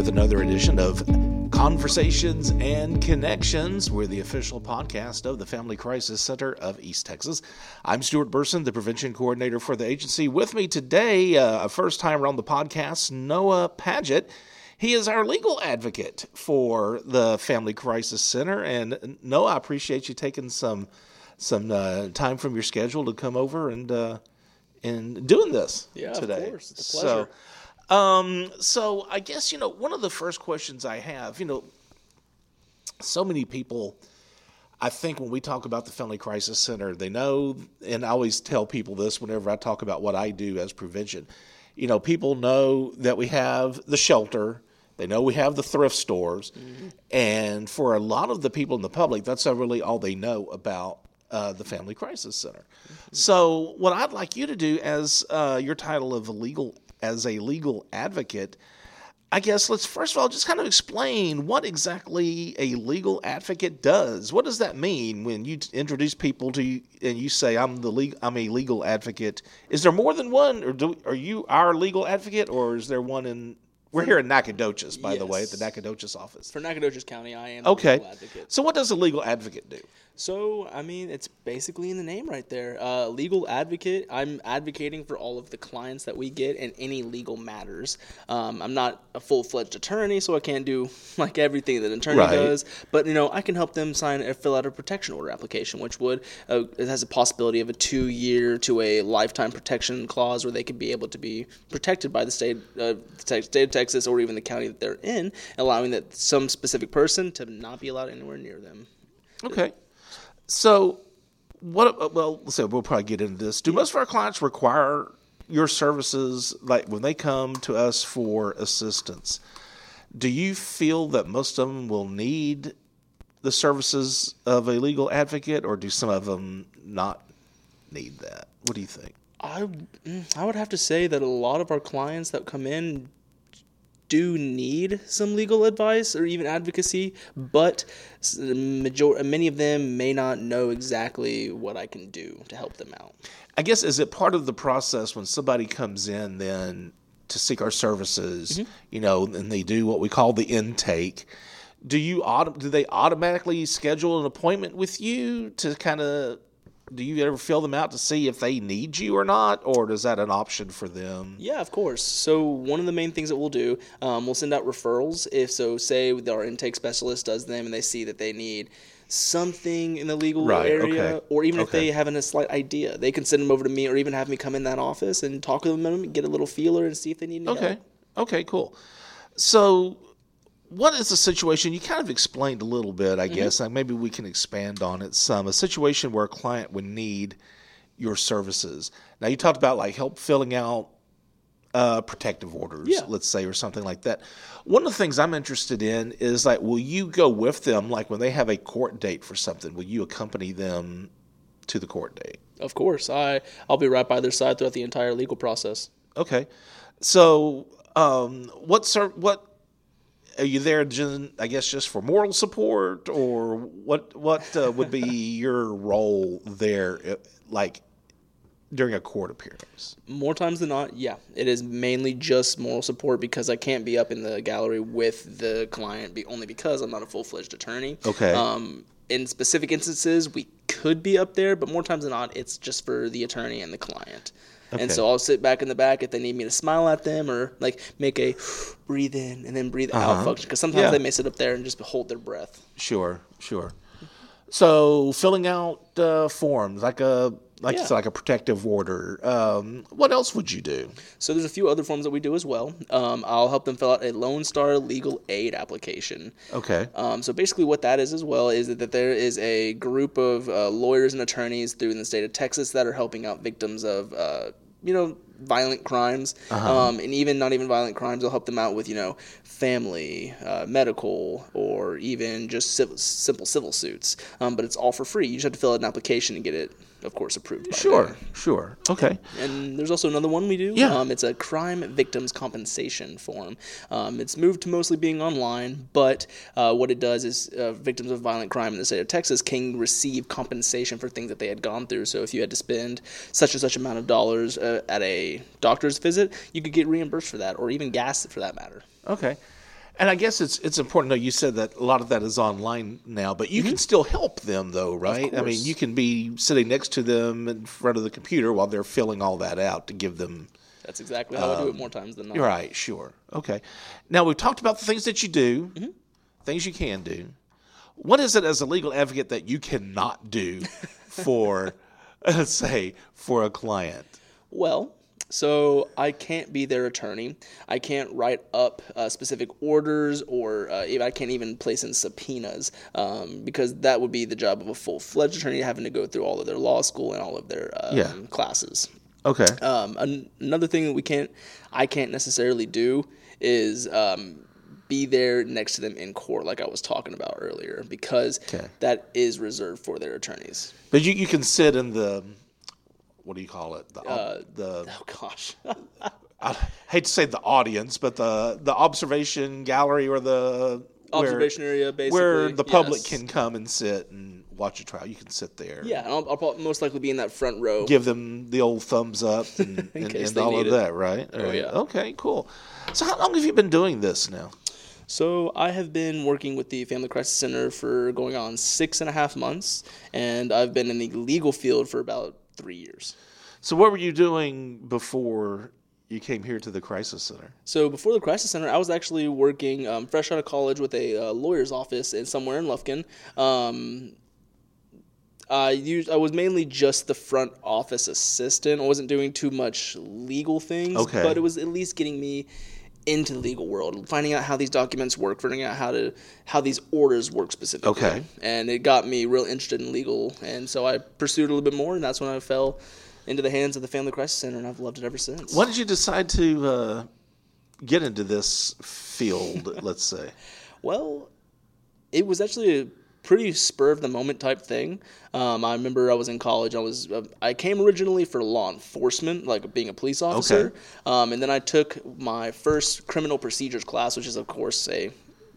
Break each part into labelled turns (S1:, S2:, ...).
S1: with another edition of Conversations and Connections. We're the official podcast of the Family Crisis Center of East Texas. I'm Stuart Burson, the prevention coordinator for the agency. With me today, uh, a first time around the podcast, Noah Padgett. He is our legal advocate for the Family Crisis Center. And Noah, I appreciate you taking some some uh, time from your schedule to come over and uh, and doing this
S2: Yeah,
S1: today.
S2: of course. It's a pleasure.
S1: So, um, so I guess you know one of the first questions I have, you know, so many people. I think when we talk about the Family Crisis Center, they know, and I always tell people this whenever I talk about what I do as prevention. You know, people know that we have the shelter, they know we have the thrift stores, and for a lot of the people in the public, that's really all they know about uh, the Family Crisis Center. So, what I'd like you to do, as uh, your title of a legal as a legal advocate, I guess let's first of all just kind of explain what exactly a legal advocate does. What does that mean when you introduce people to you and you say I'm the legal I'm a legal advocate? Is there more than one, or do, are you our legal advocate, or is there one in? We're here in Nacogdoches, by the way, at the Nacogdoches office.
S2: For Nacogdoches County, I am the
S1: Okay,
S2: legal advocate.
S1: so what does a legal advocate do?
S2: So, I mean, it's basically in the name right there. Uh, legal advocate. I'm advocating for all of the clients that we get in any legal matters. Um, I'm not a full fledged attorney, so I can't do like everything that an attorney
S1: Right.
S2: does. But you know, I can help them sign or fill out a protection order application, which would uh, it has a possibility of a two year to a lifetime protection clause, where they could be able to be protected by the state, uh, the te- state of Texas, or even the county that they're in, allowing that some specific person to not be allowed anywhere near them.
S1: Okay. So, what? Well, so we'll probably get into this. Do most of our clients require your services? Like when they come to us for assistance, do you feel that most of them will need the services of a legal advocate, or do some of them not need that? What do you think?
S2: I mm, I would have to say that a lot of our clients that come in do need some legal advice or even advocacy, but major- many of them may not know exactly what I can do to help them out.
S1: I guess is it part of the process when somebody comes in then to seek our services, mm-hmm. you know, and they do what we call the intake. Do you auto, do they automatically schedule an appointment with you to kind of do you ever fill them out to see if they need you or not, or is that an option for them?
S2: Yeah, of course. So one of the main things that we'll do, um, we'll send out referrals. If so, say our intake specialist does them and they see that they need something in the legal
S1: Right,
S2: area,
S1: okay,
S2: or even if they have a slight idea, they can send them over to me, or even have me come in that office and talk with them, and get a little feeler, and see if they need any
S1: Okay.
S2: help.
S1: Okay, cool. So, what is the situation? You kind of explained a little bit, I guess. Like maybe we can expand on it some. A situation where a client would need your services. Now, you talked about like help filling out uh, protective orders,
S2: Yeah.
S1: let's say, or something like that. One of the things I'm interested in is like, will you go with them, like when they have a court date for something? Will you accompany them to the court date?
S2: Of course, I I'll be right by their side throughout the entire legal process.
S1: Okay. So, um, what ser- what are you there? Just, I guess just for moral support, or what? What uh, would be your role there, uh, like during a court appearance?
S2: More times than not, yeah, it is mainly just moral support because I can't be up in the gallery with the client, be, only because I'm not a full fledged attorney.
S1: Okay.
S2: Um, in specific instances, we could be up there, but more times than not, it's just for the attorney and the client.
S1: Okay.
S2: And so I'll sit back in the back if they need me to smile at them or like make a breathe in and then breathe out function because sometimes
S1: Uh-huh. Yeah.
S2: they may sit up there and just hold their breath.
S1: Sure, sure. So, filling out uh, forms like a like
S2: Yeah.
S1: said, like a protective order. Um, what else would you do?
S2: So there's a few other forms that we do as well. Um, I'll help them fill out a Lone Star legal aid application.
S1: Okay.
S2: Um, so basically, what that is as well is that, that there is a group of uh, lawyers and attorneys through in the state of Texas that are helping out victims of, uh, you know, violent crimes, um, and even not even violent crimes. They'll help them out with, you know, family, uh, medical, or even just civil, simple civil suits. Um, but it's all for free. You just have to fill out an application and get it, of course, approved.
S1: Sure,
S2: them.
S1: sure. Okay.
S2: And there's also another one we do.
S1: Yeah.
S2: Um, it's a crime victims compensation form. Um, it's moved to mostly being online, but uh, what it does is uh, victims of violent crime in the state of Texas can receive compensation for things that they had gone through. So if you had to spend such and such amount of dollars uh, at a doctor's visit, you could get reimbursed for that, or even gas for that matter.
S1: Okay. And I guess it's it's important. though. you said that a lot of that is online now, but you can still help them, though, right? I mean, you can be sitting next to them in front of the computer while they're filling all that out to give them.
S2: That's exactly how I do it more times than not.
S1: Right, sure, okay. Now we've talked about the things that you do, things you can do. What is it as a legal advocate that you cannot do for, uh, say, for a client?
S2: Well, so I can't be their attorney. I can't write up uh, specific orders, or uh, I can't even place in subpoenas um, because that would be the job of a full fledged attorney, having to go through all of their law school and all of their um,
S1: Yeah.
S2: classes.
S1: Okay.
S2: Um, an- another thing that we can't, I can't necessarily do is um, be there next to them in court, like I was talking about earlier, because
S1: Okay.
S2: that is reserved for their attorneys.
S1: But you, you can sit in the what do you call it? The,
S2: Uh,
S1: the
S2: Oh gosh,
S1: I hate to say the audience, but the the observation gallery or the where-
S2: observation area, basically,
S1: where the public
S2: yes.
S1: can come and sit and watch a trial. You can sit there.
S2: Yeah, and I'll, I'll probably most likely be in that front row.
S1: Give them the old thumbs up and, and, and all of
S2: it.
S1: that, right? All right.
S2: yeah.
S1: Okay, cool. So how long have you been doing this now?
S2: So I have been working with the Family Crisis Center for going on six and a half months, and I've been in the legal field for about three years.
S1: So what were you doing before you came here to the crisis center?
S2: So before the Crisis Center, I was actually working um, fresh out of college with a uh, lawyer's office in somewhere in Lufkin. Um, I used, I was mainly just the front office assistant. I wasn't doing too much legal things,
S1: Okay.
S2: but it was at least getting me into the legal world, finding out how these documents work, figuring out how to how these orders work specifically.
S1: Okay.
S2: And it got me real interested in legal, and so I pursued a little bit more, and that's when I fell into the hands of the Family Crisis Center, and I've loved it ever since.
S1: Why did you decide to uh, get into this field? let's say.
S2: Well, it was actually a pretty spur of the moment type thing. Um, I remember I was in college. I was uh, I came originally for law enforcement, like being a police officer, um, and then I took my first criminal procedures class, which is of course a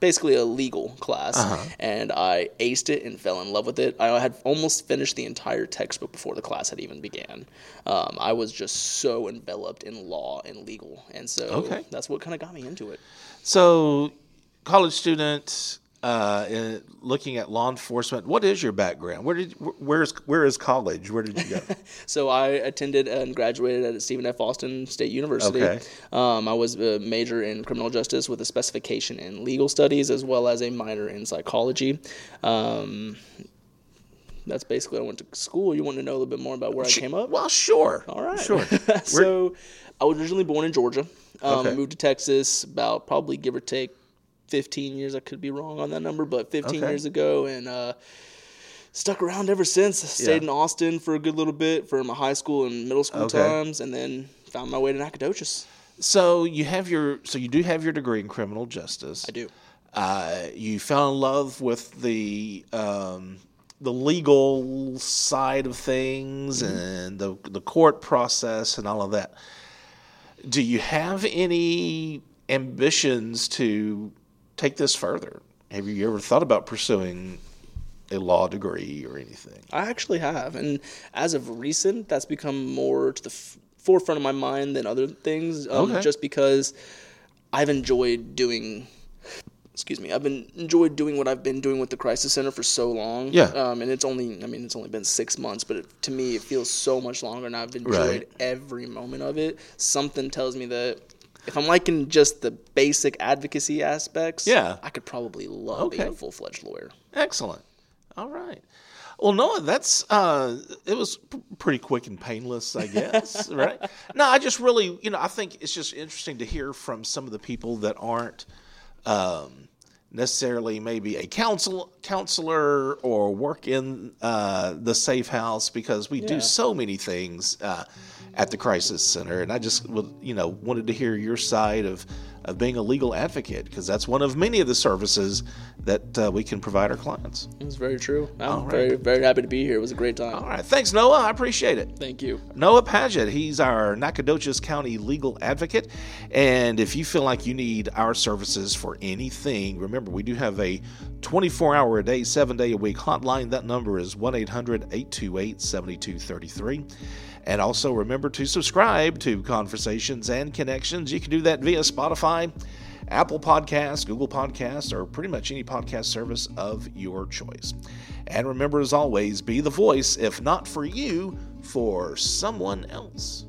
S2: basically a legal class, and I aced it and fell in love with it. I had almost finished the entire textbook before the class had even began. Um, I was just so enveloped in law and legal, and so
S1: Okay.
S2: that's what kind of got me into it.
S1: So, college student, uh, in, looking at law enforcement. What is your background? Where did where's where is college? Where did you go?
S2: So I attended and graduated at Stephen F. Austin State University.
S1: Okay.
S2: Um, I was a major in criminal justice with a specification in legal studies as well as a minor in psychology. Um, that's basically what I went to school. You want to know a little bit more about where I came up?
S1: well, sure.
S2: All right.
S1: Sure.
S2: so I was originally born in Georgia. Um,
S1: Okay.
S2: Moved to Texas about probably give or take 15 years. I could be wrong on that number, but 15
S1: Okay.
S2: years ago, and uh, stuck around ever since. Stayed
S1: Yeah.
S2: in Austin for a good little bit for my high school and middle school
S1: Okay.
S2: times, and then found my way to Nacogdoches.
S1: So you have your so you do have your degree in criminal justice.
S2: I do.
S1: Uh, you fell in love with the um, the legal side of things
S2: Mm-hmm.
S1: and the the court process and all of that. Do you have any ambitions to take this further? Have you ever thought about pursuing a law degree or anything?
S2: I actually have, and as of recent, that's become more to the f- forefront of my mind than other things. Um,
S1: Okay.
S2: Just because I've enjoyed doing. Excuse me. I've been enjoyed doing what I've been doing with the crisis center for so long.
S1: Yeah.
S2: Um, and it's only. I mean, it's only been six months, but it, to me, it feels so much longer, and I've enjoyed
S1: Right.
S2: every moment of it. Something tells me that. If I'm liking just the basic advocacy aspects,
S1: Yeah.
S2: I could probably love being a full fledged lawyer.
S1: Excellent. All right. Well, Noah, that's uh, it was p- pretty quick and painless, I guess, right? No, I just really, you know, I think it's just interesting to hear from some of the people that aren't um, necessarily maybe a counsel counselor or work in uh, the safe house because we
S2: Yeah.
S1: do so many things uh, at the crisis center, and I just would, you know, wanted to hear your side of of being a legal advocate because that's one of many of the services that uh, we can provide our clients.
S2: It's very true. I'm
S1: right.
S2: very, very happy to be here. It was a great time.
S1: All right, thanks, Noah. I appreciate it.
S2: Thank you.
S1: Noah Padgett, he's our Nacogdoches County legal advocate. And if you feel like you need our services for anything, remember we do have a 24 hour a day, seven day a week hotline. That number is 1 800 828 7233. And also remember to subscribe to Conversations and Connections. You can do that via Spotify, Apple Podcasts, Google Podcasts, or pretty much any podcast service of your choice. And remember, as always, be the voice, if not for you, for someone else.